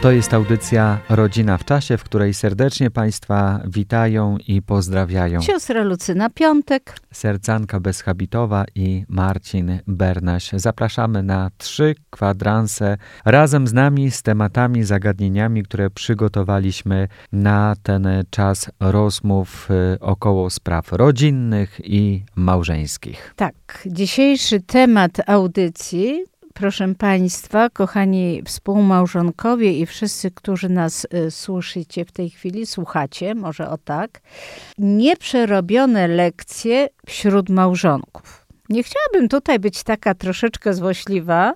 To jest audycja Rodzina w czasie, w której serdecznie Państwa witają i pozdrawiają. Siostra Lucyna Piątek, Sercanka Bezhabitowa i Marcin Bernaś. Zapraszamy na trzy kwadranse razem z nami z tematami, zagadnieniami, które przygotowaliśmy na ten czas rozmów y, około spraw rodzinnych i małżeńskich. Tak, dzisiejszy temat audycji proszę Państwa, kochani współmałżonkowie i wszyscy, którzy nas y, słyszycie w tej chwili, słuchacie, może o tak, nieprzerobione lekcje wśród małżonków. Nie chciałabym tutaj być taka troszeczkę złośliwa,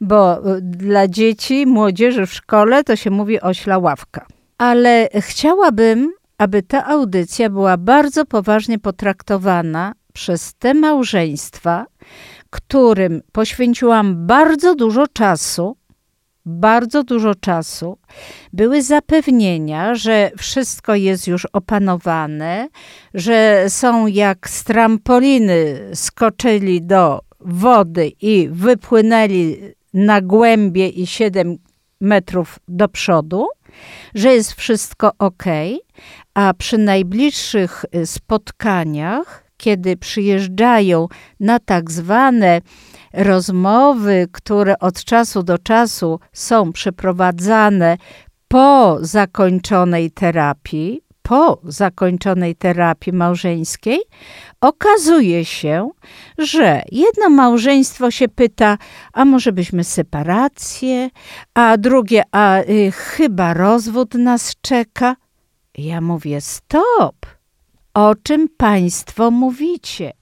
bo y, dla dzieci, młodzieży w szkole to się mówi ośla ławka. Ale chciałabym, aby ta audycja była bardzo poważnie potraktowana przez te małżeństwa, którym poświęciłam bardzo dużo czasu, bardzo dużo czasu, były zapewnienia, że wszystko jest już opanowane, że są jak z trampoliny skoczyli do wody i wypłynęli na głębie i 7 metrów do przodu, że jest wszystko ok, a przy najbliższych spotkaniach kiedy przyjeżdżają na tak zwane rozmowy, które od czasu do czasu są przeprowadzane po zakończonej terapii, po zakończonej terapii małżeńskiej, okazuje się, że jedno małżeństwo się pyta, a może byśmy separację, a drugie, a y, chyba rozwód nas czeka. Ja mówię, stop o czym Państwo mówicie.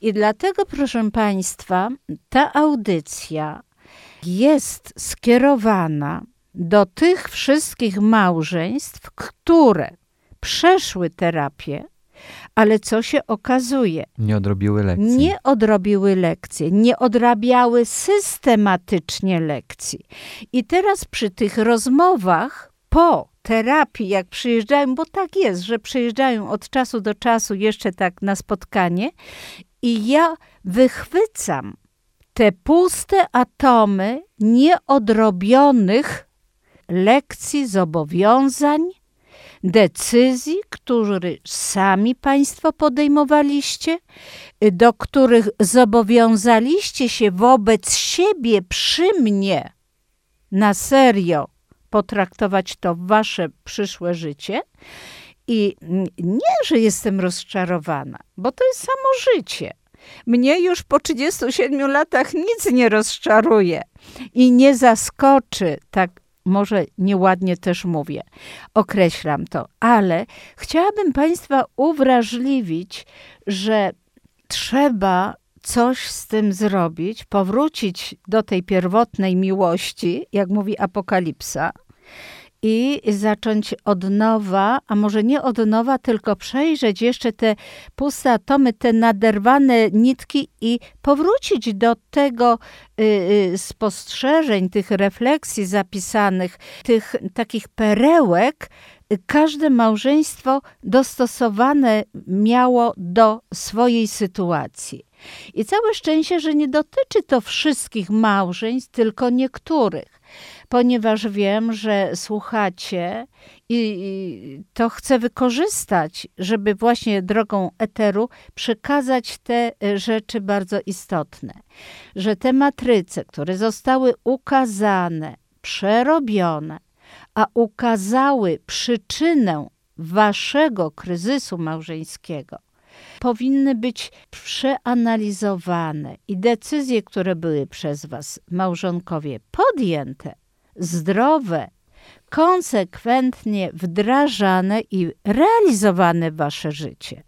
I dlatego, proszę Państwa, ta audycja jest skierowana do tych wszystkich małżeństw, które przeszły terapię, ale co się okazuje? Nie odrobiły lekcji. Nie odrobiły lekcji, nie odrabiały systematycznie lekcji. I teraz przy tych rozmowach po terapii, jak przyjeżdżają, bo tak jest, że przyjeżdżają od czasu do czasu jeszcze tak na spotkanie. I ja wychwycam te puste atomy nieodrobionych lekcji, zobowiązań, decyzji, które sami Państwo podejmowaliście, do których zobowiązaliście się wobec siebie przy mnie na serio potraktować to wasze przyszłe życie. I nie, że jestem rozczarowana, bo to jest samo życie. Mnie już po 37 latach nic nie rozczaruje i nie zaskoczy, tak może nieładnie też mówię, określam to, ale chciałabym Państwa uwrażliwić, że trzeba coś z tym zrobić, powrócić do tej pierwotnej miłości, jak mówi Apokalipsa, i zacząć od nowa, a może nie od nowa, tylko przejrzeć jeszcze te puste atomy, te naderwane nitki i powrócić do tego y, y, spostrzeżeń, tych refleksji zapisanych, tych takich perełek, każde małżeństwo dostosowane miało do swojej sytuacji. I całe szczęście, że nie dotyczy to wszystkich małżeństw, tylko niektórych, ponieważ wiem, że słuchacie i, to chcę wykorzystać, żeby właśnie drogą eteru przekazać te e, rzeczy bardzo istotne. Że te matryce, które zostały ukazane, przerobione, a ukazały przyczynę waszego kryzysu małżeńskiego, powinny być przeanalizowane i decyzje, które były przez Was, małżonkowie, podjęte, zdrowe, konsekwentnie wdrażane i realizowane w Wasze życie.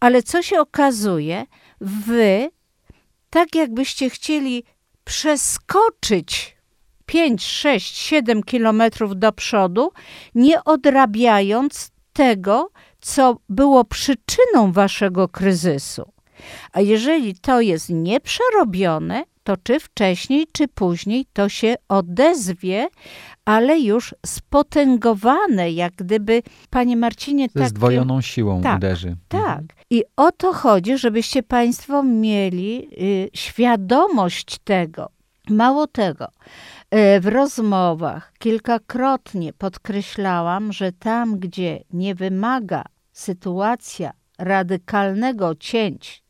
Ale co się okazuje, Wy, tak jakbyście chcieli przeskoczyć 5, 6, 7 kilometrów do przodu, nie odrabiając tego, co było przyczyną waszego kryzysu. A jeżeli to jest nieprzerobione, to czy wcześniej, czy później to się odezwie, ale już spotęgowane, jak gdyby, panie Marcinie, Ze zdwojoną siłą tak, uderzy. Tak. I o to chodzi, żebyście państwo mieli y, świadomość tego. Mało tego, y, w rozmowach kilkakrotnie podkreślałam, że tam, gdzie nie wymaga sytuacja radykalnego cięć,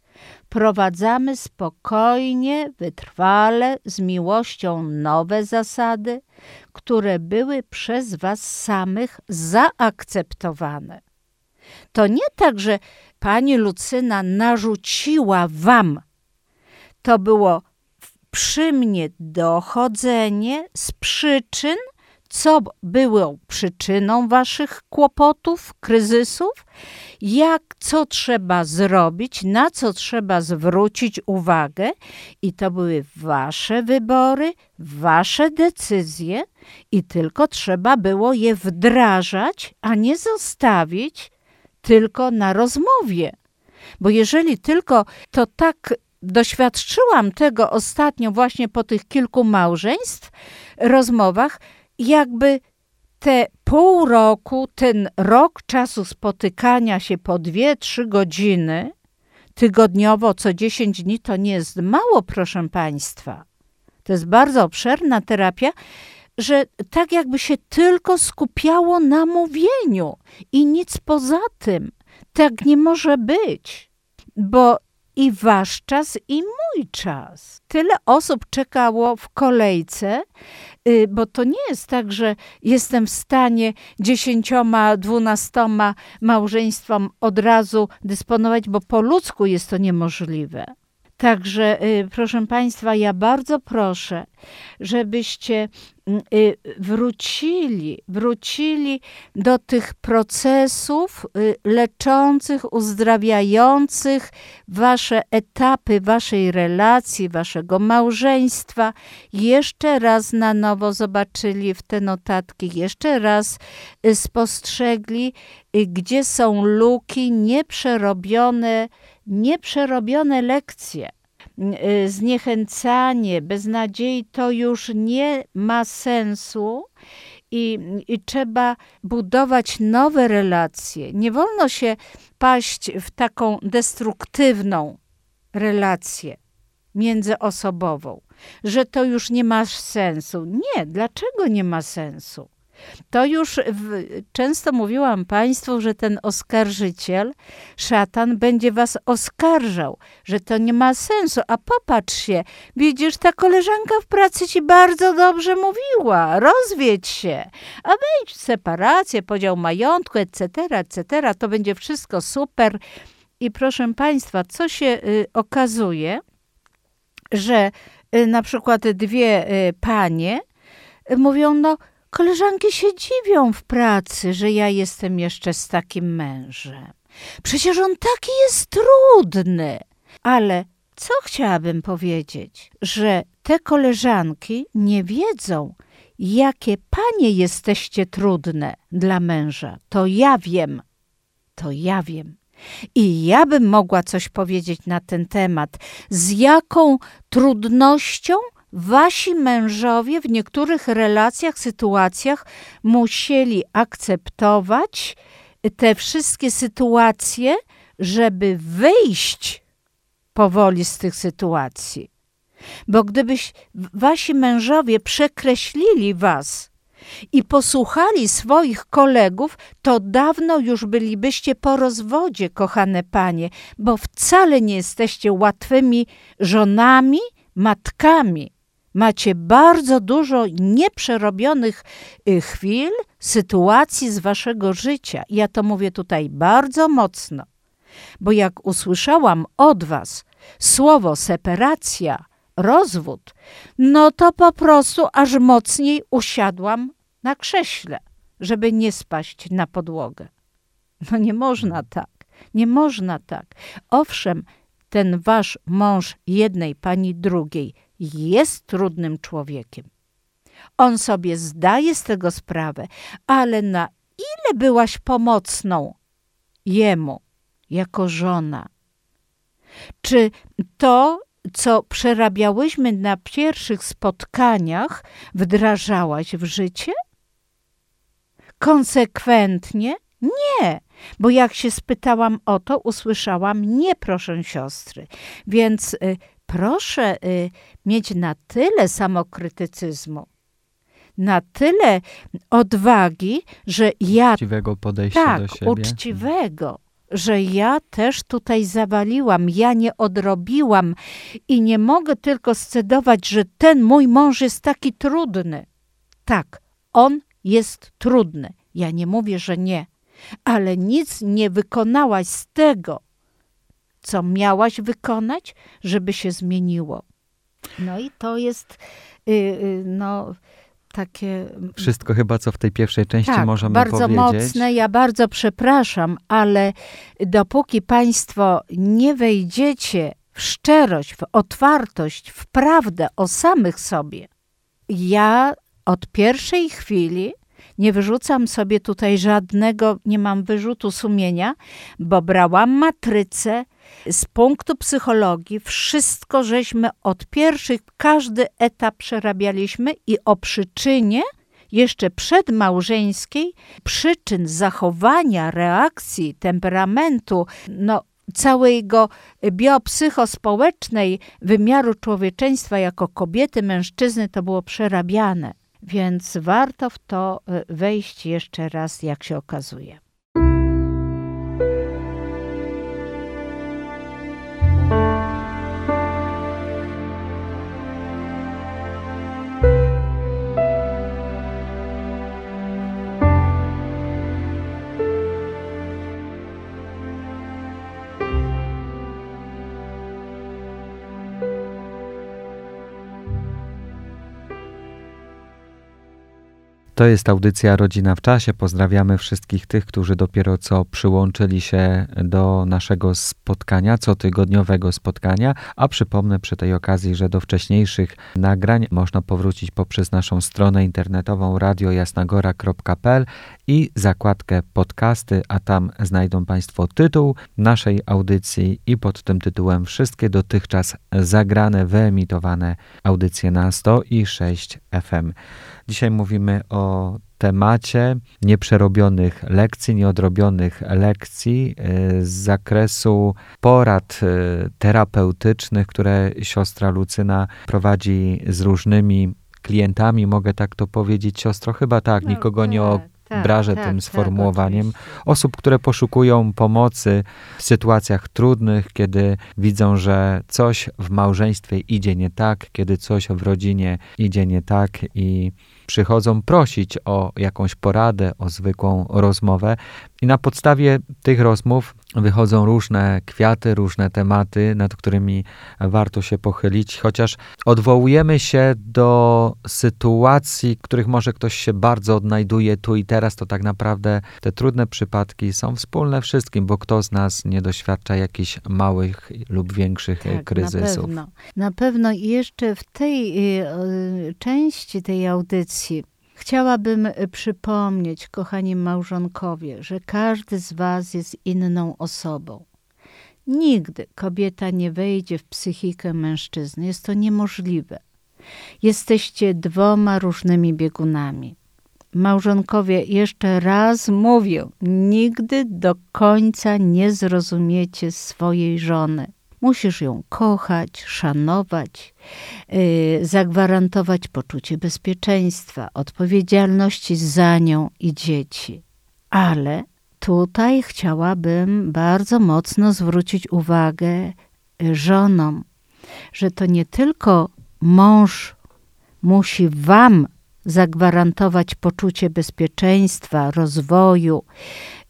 Wprowadzamy spokojnie, wytrwale, z miłością nowe zasady, które były przez Was samych zaakceptowane. To nie tak, że pani Lucyna narzuciła Wam. To było przy mnie dochodzenie z przyczyn, co było przyczyną waszych kłopotów, kryzysów, jak, co trzeba zrobić, na co trzeba zwrócić uwagę i to były wasze wybory, wasze decyzje i tylko trzeba było je wdrażać, a nie zostawić tylko na rozmowie. Bo jeżeli tylko to tak doświadczyłam tego ostatnio właśnie po tych kilku małżeństw, rozmowach, jakby te pół roku, ten rok czasu spotykania się po dwie, trzy godziny tygodniowo, co 10 dni, to nie jest mało, proszę Państwa. To jest bardzo obszerna terapia, że tak jakby się tylko skupiało na mówieniu i nic poza tym. Tak nie może być, bo i wasz czas, i mój czas. Tyle osób czekało w kolejce, bo to nie jest tak, że jestem w stanie dziesięcioma, dwunastoma małżeństwom od razu dysponować, bo po ludzku jest to niemożliwe. Także, y, proszę Państwa, ja bardzo proszę, żebyście y, wrócili, wrócili do tych procesów y, leczących, uzdrawiających wasze etapy waszej relacji, waszego małżeństwa. Jeszcze raz na nowo zobaczyli w te notatki, jeszcze raz spostrzegli, gdzie są luki nieprzerobione, nieprzerobione lekcje. Y, zniechęcanie, beznadziei to już nie ma sensu. I, I, trzeba budować nowe relacje. Nie wolno się paść w taką destruktywną relację międzyosobową, że to już nie ma sensu. Nie, dlaczego nie ma sensu? To już w, często mówiłam Państwu, że ten oskarżyciel, szatan, będzie Was oskarżał, że to nie ma sensu. A popatrz się, widzisz, ta koleżanka w pracy Ci bardzo dobrze mówiła, rozwiedź się, a wejdź w separację, podział majątku, etc., etc., to będzie wszystko super. I proszę Państwa, co się y, okazuje, że y, na przykład dwie y, panie y, mówią, no Koleżanki się dziwią w pracy, że ja jestem jeszcze z takim mężem. Przecież on taki jest trudny. Ale co chciałabym powiedzieć? Że te koleżanki nie wiedzą, jakie panie jesteście trudne dla męża. To ja wiem. To ja wiem. I ja bym mogła coś powiedzieć na ten temat. Z jaką trudnością wasi mężowie w niektórych relacjach, sytuacjach musieli akceptować te wszystkie sytuacje, żeby wyjść powoli z tych sytuacji. Bo gdybyś wasi mężowie przekreślili was i posłuchali swoich kolegów, to dawno już bylibyście po rozwodzie, kochane panie, bo wcale nie jesteście łatwymi żonami, matkami macie bardzo dużo nieprzerobionych y, chwil, sytuacji z waszego życia. Ja to mówię tutaj bardzo mocno, bo jak usłyszałam od was słowo separacja, rozwód, no to po prostu aż mocniej usiadłam na krześle, żeby nie spaść na podłogę. No nie można tak, nie można tak. Owszem, ten wasz mąż jednej, pani drugiej jest trudnym człowiekiem. On sobie zdaje z tego sprawę, ale na ile byłaś pomocną jemu jako żona? Czy to, co przerabiałyśmy na pierwszych spotkaniach, wdrażałaś w życie? Konsekwentnie? Nie, bo jak się spytałam o to, usłyszałam nie, proszę siostry. Więc y, proszę y, mieć na tyle samokrytycyzmu, na tyle odwagi, że ja. Uczciwego podejścia tak, do siebie. uczciwego, że ja też tutaj zawaliłam, ja nie odrobiłam i nie mogę tylko scedować, że ten mój mąż jest taki trudny. Tak, on jest trudny. Ja nie mówię, że nie, ale nic nie wykonałaś z tego, co miałaś wykonać, żeby się zmieniło. No i to jest yy, yy, no takie... Wszystko chyba, co w tej pierwszej części tak, możemy bardzo powiedzieć. mocne. Ja bardzo przepraszam, ale dopóki Państwo nie wejdziecie w szczerość, w otwartość, w prawdę o samych sobie, ja od pierwszej chwili nie wyrzucam sobie tutaj żadnego, nie mam wyrzutu sumienia, bo brałam matrycę z punktu psychologii, wszystko żeśmy od pierwszych, każdy etap przerabialiśmy i o przyczynie jeszcze przedmałżeńskiej, przyczyn zachowania, reakcji, temperamentu, no, całego biopsychospołecznej wymiaru człowieczeństwa jako kobiety, mężczyzny, to było przerabiane. Więc warto w to y, wejść jeszcze raz, jak się okazuje. To jest audycja Rodzina w Czasie. Pozdrawiamy wszystkich tych, którzy dopiero co przyłączyli się do naszego spotkania, cotygodniowego spotkania. A przypomnę przy tej okazji, że do wcześniejszych nagrań można powrócić poprzez naszą stronę internetową radiojasnagora.pl i zakładkę podcasty, a tam znajdą Państwo tytuł naszej audycji i pod tym tytułem wszystkie dotychczas zagrane, wyemitowane audycje na 106 FM. Dzisiaj mówimy o temacie nieprzerobionych lekcji, nieodrobionych lekcji y, z zakresu porad y, terapeutycznych, które siostra Lucyna prowadzi z różnymi klientami, mogę tak to powiedzieć, siostro? Chyba tak, No, nikogo nie tak, tak, tak, tym tak, sformułowaniem. oczywiście. Osób, które poszukują pomocy w sytuacjach trudnych, kiedy widzą, że coś w małżeństwie idzie nie tak, kiedy coś w rodzinie idzie nie tak i przychodzą prosić o jakąś poradę, o zwykłą rozmowę. I na podstawie tych rozmów wychodzą różne kwiaty, różne tematy, nad którymi warto się pochylić, chociaż odwołujemy się do sytuacji, w których może ktoś się bardzo odnajduje tu i teraz, to tak naprawdę te trudne przypadki są wspólne wszystkim, bo kto z nas nie doświadcza jakichś małych lub większych Tak, kryzysów. Na pewno. Na pewno i jeszcze w tej y, części tej audycji chciałabym y, przypomnieć, kochani małżonkowie, że każdy z Was jest inną osobą. Nigdy kobieta nie wejdzie w psychikę mężczyzny. Jest to niemożliwe. Jesteście dwoma różnymi biegunami. Małżonkowie, jeszcze raz mówię, nigdy do końca nie zrozumiecie swojej żony. Musisz ją kochać, szanować, yy, zagwarantować poczucie bezpieczeństwa, odpowiedzialności za nią i dzieci. Ale tutaj chciałabym bardzo mocno zwrócić uwagę y, żonom, że to nie tylko mąż musi Wam zagwarantować poczucie bezpieczeństwa, rozwoju,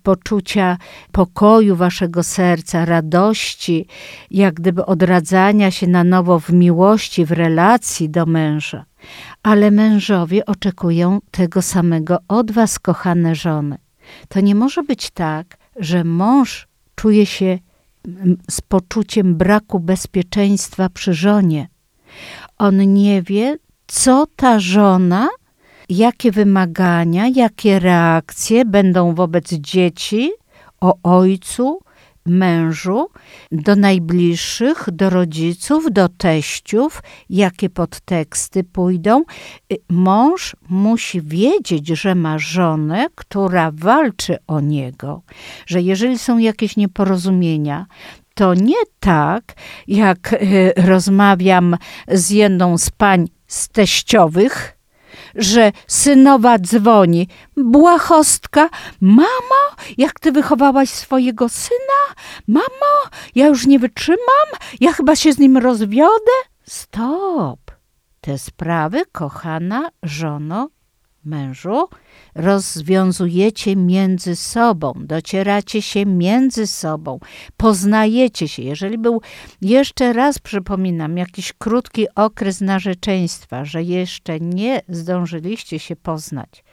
poczucia pokoju waszego serca, radości, jak gdyby odradzania się na nowo w miłości, w relacji do męża. Ale mężowie oczekują tego samego od was, kochane żony. To nie może być tak, że mąż czuje się mm, z poczuciem braku bezpieczeństwa przy żonie. On nie wie, co ta żona, jakie wymagania, jakie reakcje będą wobec dzieci, o ojcu, mężu, do najbliższych, do rodziców, do teściów, jakie podteksty pójdą. Y, mąż musi wiedzieć, że ma żonę, która walczy o niego, że jeżeli są jakieś nieporozumienia, to nie tak, jak y, rozmawiam z jedną z pań z teściowych, że synowa dzwoni, błahostka, mamo, jak ty wychowałaś swojego syna? Mamo, ja już nie wytrzymam, ja chyba się z nim rozwiodę. Stop! Te sprawy, kochana żono, mężu, rozwiązujecie między sobą, docieracie się między sobą, poznajecie się. Jeżeli był, jeszcze raz przypominam, jakiś krótki okres narzeczeństwa, że jeszcze nie zdążyliście się poznać,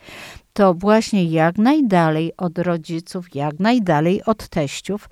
to właśnie jak najdalej od rodziców, jak najdalej od teściów,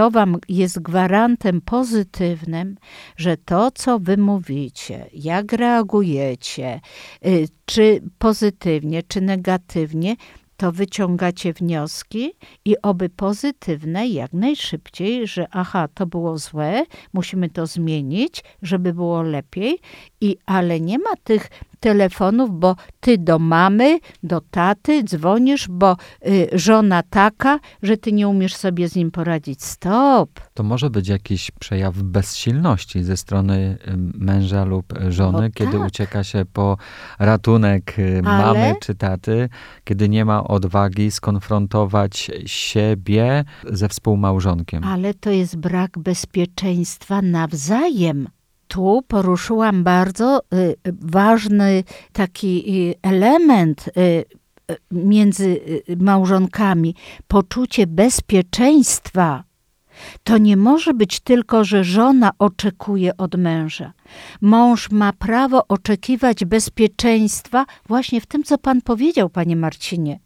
to wam jest gwarantem pozytywnym, że to, co wy mówicie, jak reagujecie, y, czy pozytywnie, czy negatywnie, to wyciągacie wnioski i oby pozytywne jak najszybciej, że aha, to było złe, musimy to zmienić, żeby było lepiej, i ale nie ma tych telefonów, bo ty do mamy, do taty dzwonisz, bo y, żona taka, że ty nie umiesz sobie z nim poradzić. Stop! To może być jakiś przejaw bezsilności ze strony y, męża lub żony, o, kiedy tak. ucieka się po ratunek y, Ale... mamy czy taty, kiedy nie ma odwagi skonfrontować siebie ze współmałżonkiem. Ale to jest brak bezpieczeństwa nawzajem tu poruszyłam bardzo y, ważny taki y, element y, między małżonkami poczucie bezpieczeństwa. To nie może być tylko, że żona oczekuje od męża. Mąż ma prawo oczekiwać bezpieczeństwa właśnie w tym, co Pan powiedział, Panie Marcinie.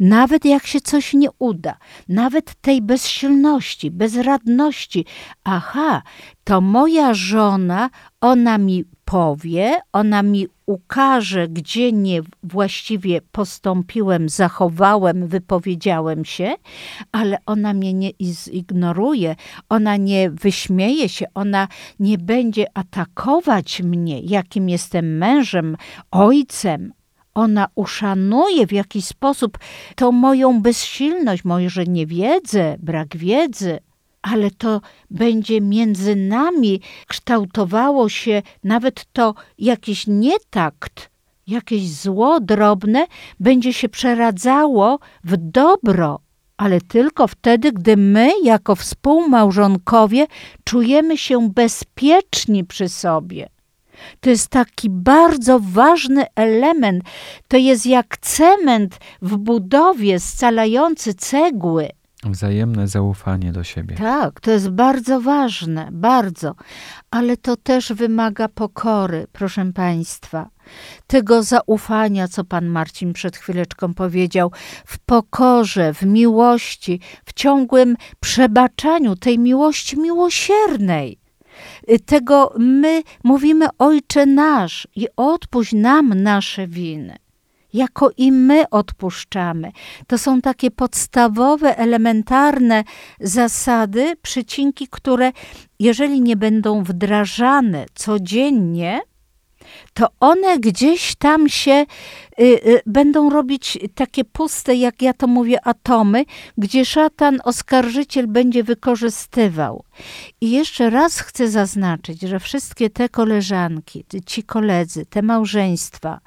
Nawet jak się coś nie uda, nawet tej bezsilności, bezradności. Aha, to moja żona, ona mi powie, ona mi ukaże, gdzie nie właściwie postąpiłem, zachowałem, wypowiedziałem się, ale ona mnie nie zignoruje, ona nie wyśmieje się, ona nie będzie atakować mnie, jakim jestem mężem, ojcem, ona uszanuje w jakiś sposób tą moją bezsilność, może niewiedzę, brak wiedzy, ale to będzie między nami kształtowało się nawet to jakiś nietakt, jakieś zło drobne będzie się przeradzało w dobro, ale tylko wtedy, gdy my, jako współmałżonkowie, czujemy się bezpieczni przy sobie. To jest taki bardzo ważny element. To jest jak cement w budowie scalający cegły. Wzajemne zaufanie do siebie. Tak, to jest bardzo ważne, bardzo. Ale to też wymaga pokory, proszę Państwa. Tego zaufania, co Pan Marcin przed chwileczką powiedział, w pokorze, w miłości, w ciągłym przebaczaniu tej miłości miłosiernej. Tego my mówimy Ojcze nasz i odpuść nam nasze winy jako i my odpuszczamy. To są takie podstawowe, elementarne zasady, przycinki, które jeżeli nie będą wdrażane codziennie, to one gdzieś tam się y, y, będą robić takie puste, jak ja to mówię, atomy, gdzie szatan, oskarżyciel będzie wykorzystywał. I jeszcze raz chcę zaznaczyć, że wszystkie te koleżanki, ci koledzy, te małżeństwa,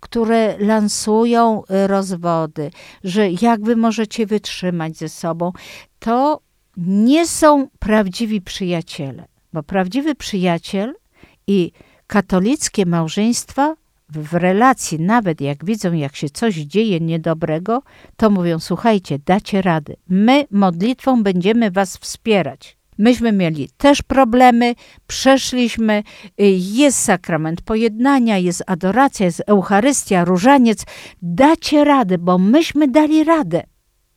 które lansują y, rozwody, że jak wy możecie wytrzymać ze sobą, to nie są prawdziwi przyjaciele. Bo prawdziwy przyjaciel i katolickie małżeństwa w relacji, nawet jak widzą, jak się coś dzieje niedobrego, to mówią: Słuchajcie, dacie rady. My modlitwą będziemy Was wspierać. Myśmy mieli też problemy, przeszliśmy, jest sakrament pojednania, jest adoracja, jest Eucharystia, różaniec. Dacie radę, bo myśmy dali radę.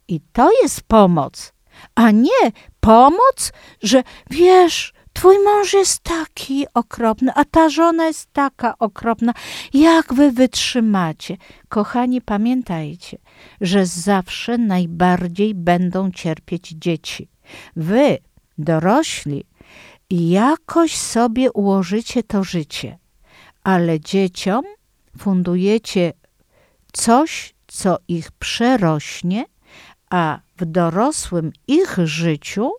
I to jest pomoc, a nie pomoc, że wiesz, Twój mąż jest taki okropny, a ta żona jest taka okropna. Jak wy wytrzymacie? Kochani, pamiętajcie, że zawsze najbardziej będą cierpieć dzieci. Wy, dorośli, jakoś sobie ułożycie to życie, ale dzieciom fundujecie coś, co ich przerośnie, a w dorosłym ich życiu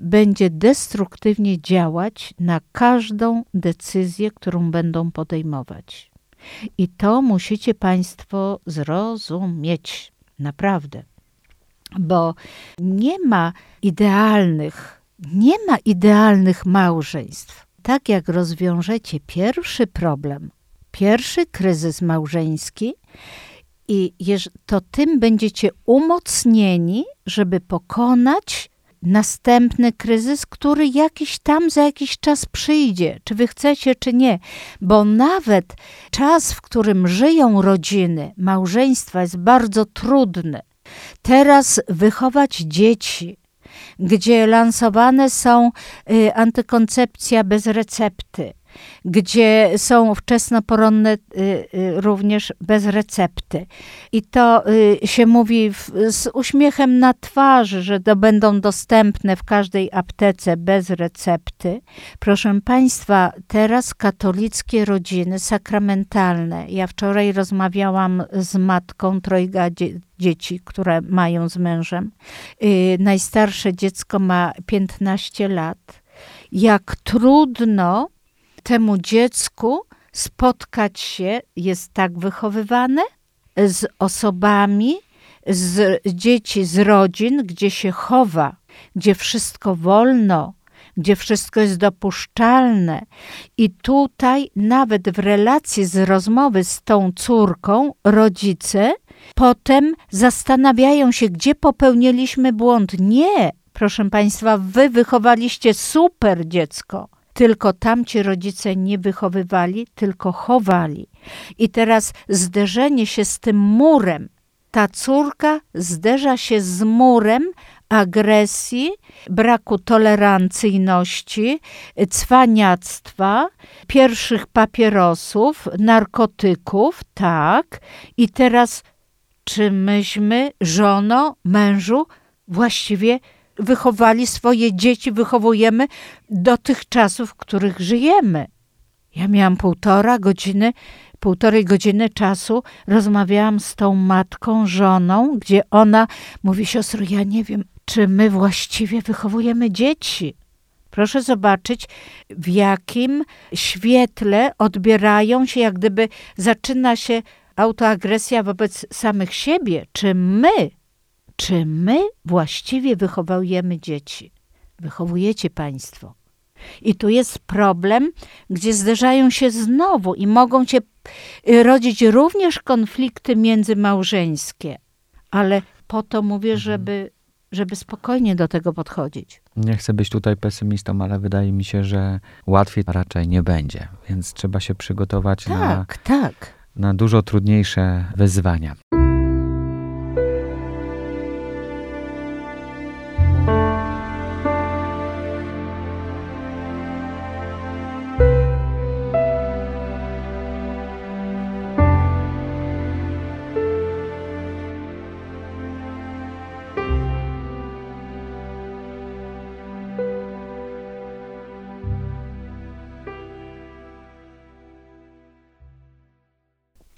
będzie destruktywnie działać na każdą decyzję, którą będą podejmować. I to musicie Państwo zrozumieć, naprawdę. Bo nie ma idealnych, nie ma idealnych małżeństw. Tak jak rozwiążecie pierwszy problem, pierwszy kryzys małżeński, i to tym będziecie umocnieni, żeby pokonać następny kryzys, który jakiś tam za jakiś czas przyjdzie, czy wy chcecie, czy nie. Bo nawet czas, w którym żyją rodziny, małżeństwa jest bardzo trudny. Teraz wychować dzieci, gdzie lansowane są y, antykoncepcja bez recepty, gdzie są wczesnoporonne y, y, również bez recepty. I to y, się mówi z uśmiechem na twarzy, że to będą dostępne w każdej aptece bez recepty. Proszę Państwa, teraz katolickie rodziny sakramentalne. Ja wczoraj rozmawiałam z matką trojga dzieci, które mają z mężem. Najstarsze dziecko ma 15 lat. Jak trudno temu dziecku spotkać się, jest tak wychowywane, z osobami, z dzieci z rodzin, gdzie się chowa, gdzie wszystko wolno, gdzie wszystko jest dopuszczalne. I tutaj, nawet w relacji z rozmowy z tą córką, rodzice potem zastanawiają się, gdzie popełniliśmy błąd. Nie, proszę Państwa, wy wychowaliście super dziecko tylko tamci rodzice nie wychowywali, tylko chowali. I teraz zderzenie się z tym murem, ta córka zderza się z murem agresji, braku tolerancyjności, cwaniactwa, pierwszych papierosów, narkotyków, tak. I teraz, czy myśmy, żono, mężu, właściwie wychowali swoje dzieci, wychowujemy do tych czasów, w których żyjemy. Ja miałam półtora godziny, półtorej godziny czasu, rozmawiałam z tą matką, żoną, gdzie ona mówi, siostro, ja nie wiem, czy my właściwie wychowujemy dzieci. Proszę zobaczyć, w jakim świetle odbierają się, jak gdyby zaczyna się autoagresja wobec samych siebie. Czy my czy my właściwie wychowujemy dzieci? Wychowujecie Państwo. I tu jest problem, gdzie zderzają się znowu i mogą się y, rodzić również konflikty międzymałżeńskie. Ale po to mówię, mhm. żeby, żeby spokojnie do tego podchodzić. Nie chcę być tutaj pesymistą, ale wydaje mi się, że łatwiej raczej nie będzie. Więc trzeba się przygotować tak, na, tak. na dużo trudniejsze wyzwania.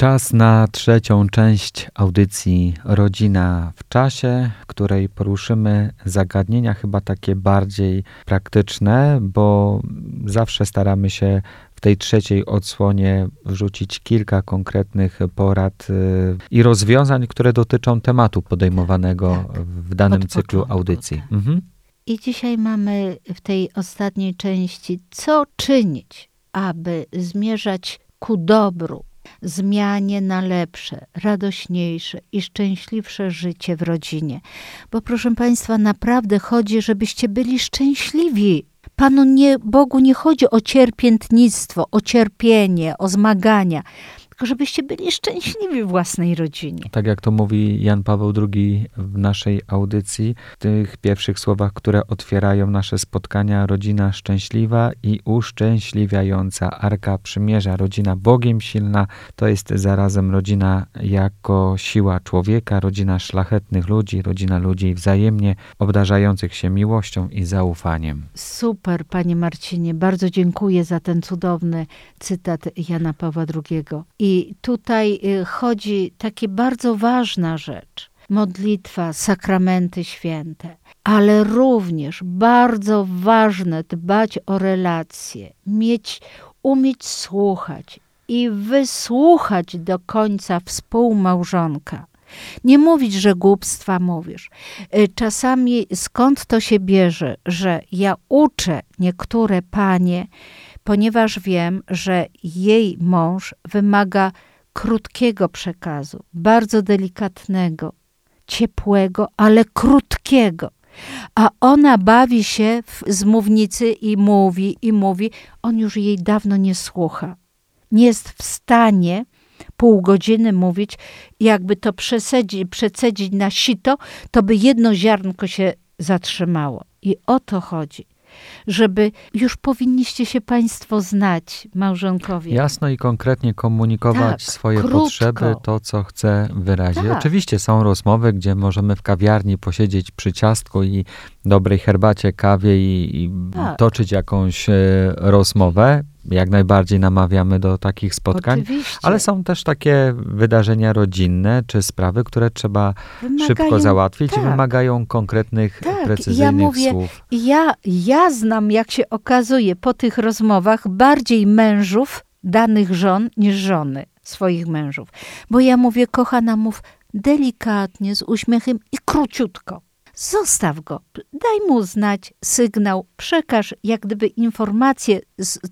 Czas na trzecią część audycji Rodzina w czasie, w której poruszymy zagadnienia chyba takie bardziej praktyczne, bo zawsze staramy się w tej trzeciej odsłonie wrzucić kilka konkretnych porad y, i rozwiązań, które dotyczą tematu podejmowanego tak, w danym cyklu audycji. Tak. Mhm. I dzisiaj mamy w tej ostatniej części, co czynić, aby zmierzać ku dobru zmianie na lepsze, radośniejsze i szczęśliwsze życie w rodzinie. Bo proszę Państwa, naprawdę chodzi, żebyście byli szczęśliwi. Panu nie, Bogu nie chodzi o cierpiętnictwo, o cierpienie, o zmagania. Tylko żebyście byli szczęśliwi w własnej rodzinie. Tak jak to mówi Jan Paweł II w naszej audycji, w tych pierwszych słowach, które otwierają nasze spotkania, rodzina szczęśliwa i uszczęśliwiająca. Arka Przymierza, rodzina Bogiem silna, to jest zarazem rodzina jako siła człowieka, rodzina szlachetnych ludzi, rodzina ludzi wzajemnie obdarzających się miłością i zaufaniem. Super, panie Marcinie, bardzo dziękuję za ten cudowny cytat Jana Pawła II. I tutaj y, chodzi takie bardzo ważna rzecz. Modlitwa, sakramenty święte, ale również bardzo ważne dbać o relacje, mieć, umieć słuchać i wysłuchać do końca współmałżonka. Nie mówić, że głupstwa mówisz. Y, czasami skąd to się bierze, że ja uczę niektóre panie, ponieważ wiem, że jej mąż wymaga krótkiego przekazu, bardzo delikatnego, ciepłego, ale krótkiego. A ona bawi się w, z mównicy i mówi, i mówi. On już jej dawno nie słucha. Nie jest w stanie pół godziny mówić, jakby to przecedzić, przecedzić na sito, to by jedno ziarnko się zatrzymało. I o to chodzi żeby już powinniście się Państwo znać, małżonkowie. Jasno i konkretnie komunikować tak, swoje krótko. potrzeby, to co chce wyrazić. Tak. Oczywiście są rozmowy, gdzie możemy w kawiarni posiedzieć przy ciastku i dobrej herbacie, kawie i, i Tak. toczyć jakąś e, rozmowę. Jak najbardziej namawiamy do takich spotkań. Oczywiście. Ale są też takie wydarzenia rodzinne czy sprawy, które trzeba Wymagają- szybko załatwić i tak. wymagają konkretnych, Tak, ja precyzyjnych mówię- słów. Ja, ja znam, jak się okazuje po tych rozmowach, bardziej mężów danych żon niż żony swoich mężów. Bo ja mówię, kochana, mów delikatnie, z uśmiechem i króciutko. Zostaw go, daj mu znać sygnał, przekaż jak gdyby informacje,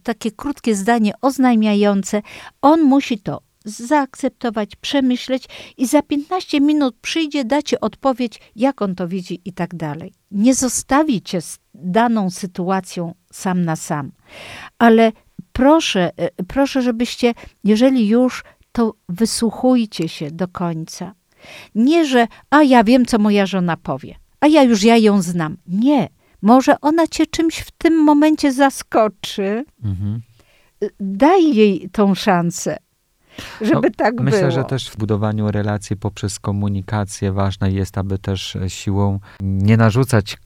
takie krótkie zdanie oznajmiające. On musi to zaakceptować, przemyśleć i za 15 minut przyjdzie, dacie odpowiedź, jak on to widzi i tak dalej. Nie zostawi cię z daną sytuacją sam na sam. Ale proszę, e, proszę, żebyście, jeżeli już, to wysłuchujcie się do końca. Nie, że a ja wiem, co moja żona powie, a ja już ja ją znam. Nie. Może ona cię czymś w tym momencie zaskoczy. Mhm. Daj jej tą szansę, żeby tak No, Myślę, było. że też w budowaniu relacji poprzez komunikację ważne jest, aby też siłą nie narzucać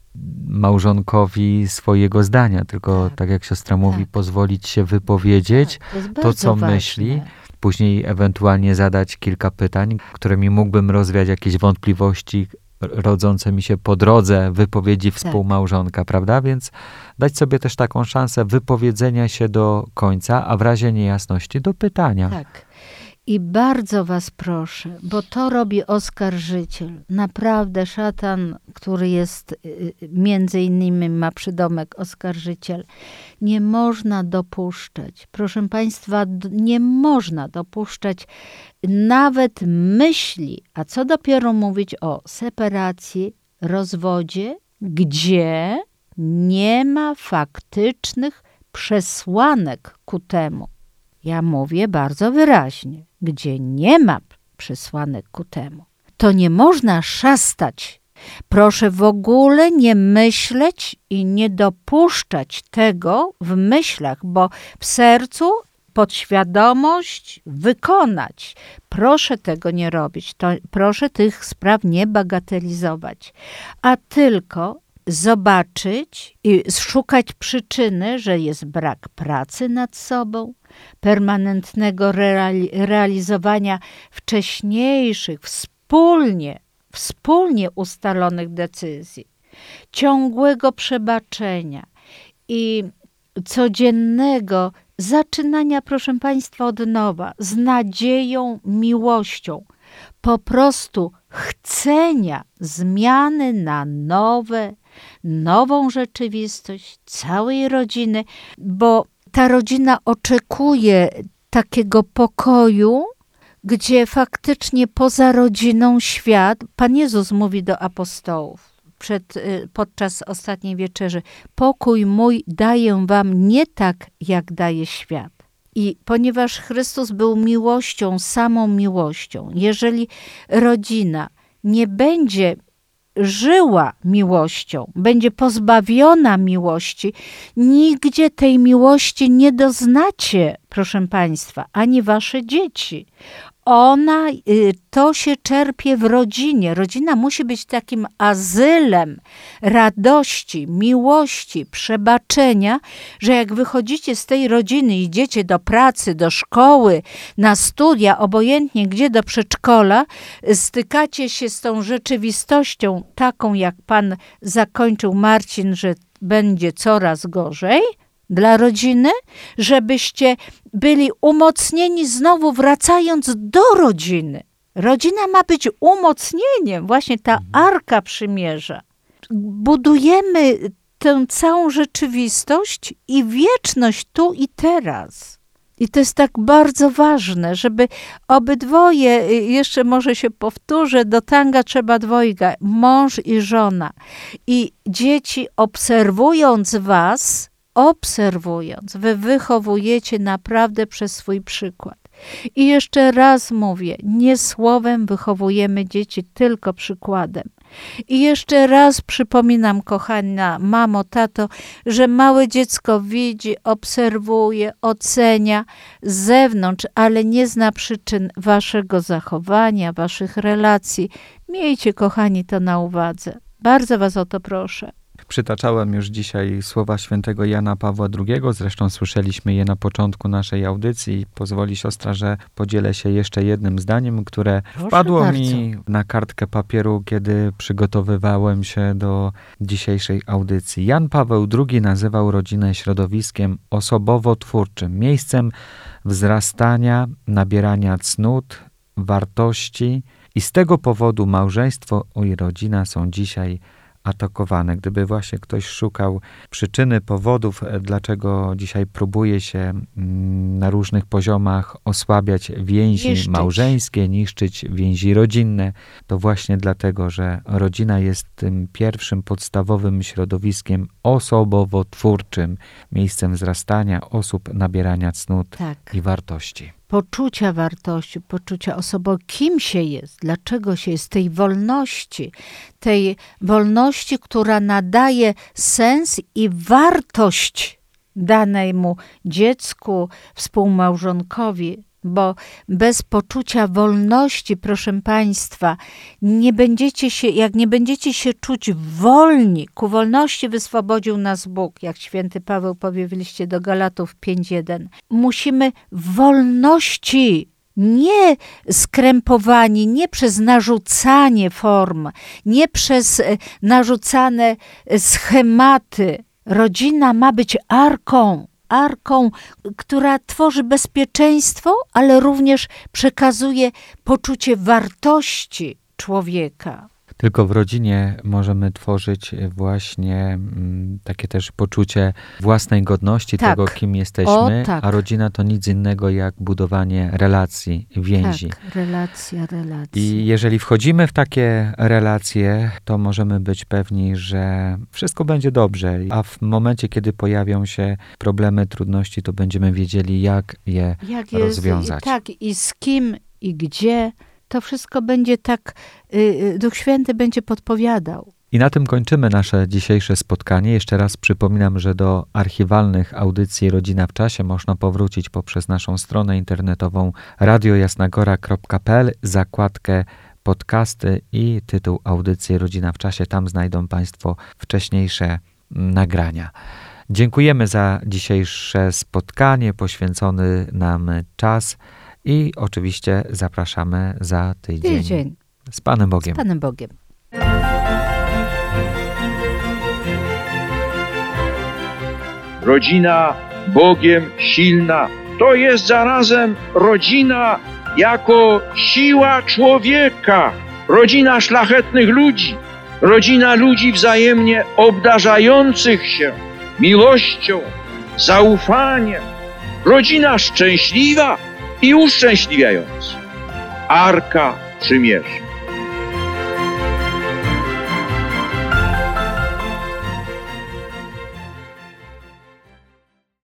małżonkowi swojego zdania, tylko tak, Tak. jak siostra mówi, Tak. pozwolić się wypowiedzieć, Tak, to, to, co ważne. myśli, później ewentualnie zadać kilka pytań, którymi mógłbym rozwiać jakieś wątpliwości rodzące mi się po drodze wypowiedzi współmałżonka, prawda? Więc dać sobie też taką szansę wypowiedzenia się do końca, a w razie niejasności do pytania. Tak. I bardzo was proszę, bo to robi oskarżyciel. Naprawdę szatan, który jest, y, y, między innymi ma przydomek oskarżyciel. Nie można dopuszczać, proszę państwa, nie można dopuszczać nawet myśli, a co dopiero mówić o separacji, rozwodzie, gdzie nie ma faktycznych przesłanek ku temu. Ja mówię bardzo wyraźnie, gdzie nie ma przesłanek ku temu, to nie można szastać. Proszę w ogóle nie myśleć i nie dopuszczać tego w myślach, bo w sercu podświadomość wykonać. Proszę tego nie robić, to, proszę tych spraw nie bagatelizować, a tylko zobaczyć i szukać przyczyny, że jest brak pracy nad sobą, permanentnego reali- realizowania wcześniejszych, wspólnie, wspólnie ustalonych decyzji, ciągłego przebaczenia i codziennego zaczynania, proszę Państwa, od nowa, z nadzieją, miłością, po prostu chcenia zmiany na nowe, nową rzeczywistość całej rodziny, bo ta rodzina oczekuje takiego pokoju, gdzie faktycznie poza rodziną świat, Pan Jezus mówi do apostołów przed, y, podczas ostatniej wieczerzy, pokój mój daję wam nie tak, jak daje świat. I ponieważ Chrystus był miłością, samą miłością, jeżeli rodzina nie będzie żyła miłością, będzie pozbawiona miłości, nigdzie tej miłości nie doznacie, proszę Państwa, ani Wasze dzieci ona, y, to się czerpie w rodzinie. Rodzina musi być takim azylem radości, miłości, przebaczenia, że jak wychodzicie z tej rodziny, idziecie do pracy, do szkoły, na studia, obojętnie gdzie, do przedszkola, stykacie się z tą rzeczywistością, taką jak pan zakończył Marcin, że będzie coraz gorzej dla rodziny, żebyście byli umocnieni znowu wracając do rodziny. Rodzina ma być umocnieniem, właśnie ta mhm. arka przymierza. Budujemy tę całą rzeczywistość i wieczność tu i teraz. I to jest tak bardzo ważne, żeby obydwoje, y, jeszcze może się powtórzę, do tanga trzeba dwojga, mąż i żona. I dzieci obserwując was, obserwując, wy wychowujecie naprawdę przez swój przykład. I jeszcze raz mówię, nie słowem wychowujemy dzieci, tylko przykładem. I jeszcze raz przypominam, kochana mamo, tato, że małe dziecko widzi, obserwuje, ocenia z zewnątrz, ale nie zna przyczyn waszego zachowania, waszych relacji. Miejcie, kochani, to na uwadze. Bardzo was o to proszę. Przytaczałem już dzisiaj słowa świętego Jana Pawła II, zresztą słyszeliśmy je na początku naszej audycji. Pozwoli siostra, że podzielę się jeszcze jednym zdaniem, które Proszę wpadło bardzo. mi na kartkę papieru, kiedy przygotowywałem się do dzisiejszej audycji. Jan Paweł II nazywał rodzinę środowiskiem osobowo-twórczym, miejscem wzrastania, nabierania cnót, wartości i z tego powodu małżeństwo i rodzina są dzisiaj atakowane. Gdyby właśnie ktoś szukał przyczyny, powodów, e, dlaczego dzisiaj próbuje się mm, na różnych poziomach osłabiać więzi niszczyć. małżeńskie, niszczyć więzi rodzinne, to właśnie dlatego, że rodzina jest tym pierwszym podstawowym środowiskiem osobowo-twórczym, miejscem wzrastania osób, nabierania cnót tak. i wartości poczucia wartości, poczucia osoby, kim się jest, dlaczego się jest, tej wolności, tej wolności, która nadaje sens i wartość danemu dziecku, współmałżonkowi, bo bez poczucia wolności, proszę Państwa, nie będziecie się, jak nie będziecie się czuć wolni, ku wolności wyswobodził nas Bóg, jak święty Paweł powie w liście do Galatów 5.1. Musimy wolności nie skrępowani, nie przez narzucanie form, nie przez e, narzucane e, schematy. Rodzina ma być arką, arką, która tworzy bezpieczeństwo, ale również przekazuje poczucie wartości człowieka. Tylko w rodzinie możemy tworzyć właśnie mm, takie też poczucie własnej godności, tak. tego, kim jesteśmy, o, tak. a rodzina to nic innego jak budowanie relacji, więzi. Tak, relacja, relacja. I jeżeli wchodzimy w takie relacje, to możemy być pewni, że wszystko będzie dobrze, a w momencie, kiedy pojawią się problemy, trudności, to będziemy wiedzieli, jak je jak rozwiązać. Jest, tak, i z kim, i gdzie to wszystko będzie tak, y, y, Duch Święty będzie podpowiadał. I na tym kończymy nasze dzisiejsze spotkanie. Jeszcze raz przypominam, że do archiwalnych audycji Rodzina w Czasie można powrócić poprzez naszą stronę internetową radiojasnagora.pl, zakładkę podcasty i tytuł audycji Rodzina w Czasie. Tam znajdą Państwo wcześniejsze nagrania. Dziękujemy za dzisiejsze spotkanie, poświęcony nam czas. I oczywiście zapraszamy za tydzień. tydzień. Z Panem Bogiem. Z Panem Bogiem. Rodzina Bogiem silna to jest zarazem rodzina jako siła człowieka, rodzina szlachetnych ludzi, rodzina ludzi wzajemnie obdarzających się miłością, zaufaniem, rodzina szczęśliwa i uszczęśliwiający. Arka Przymierza.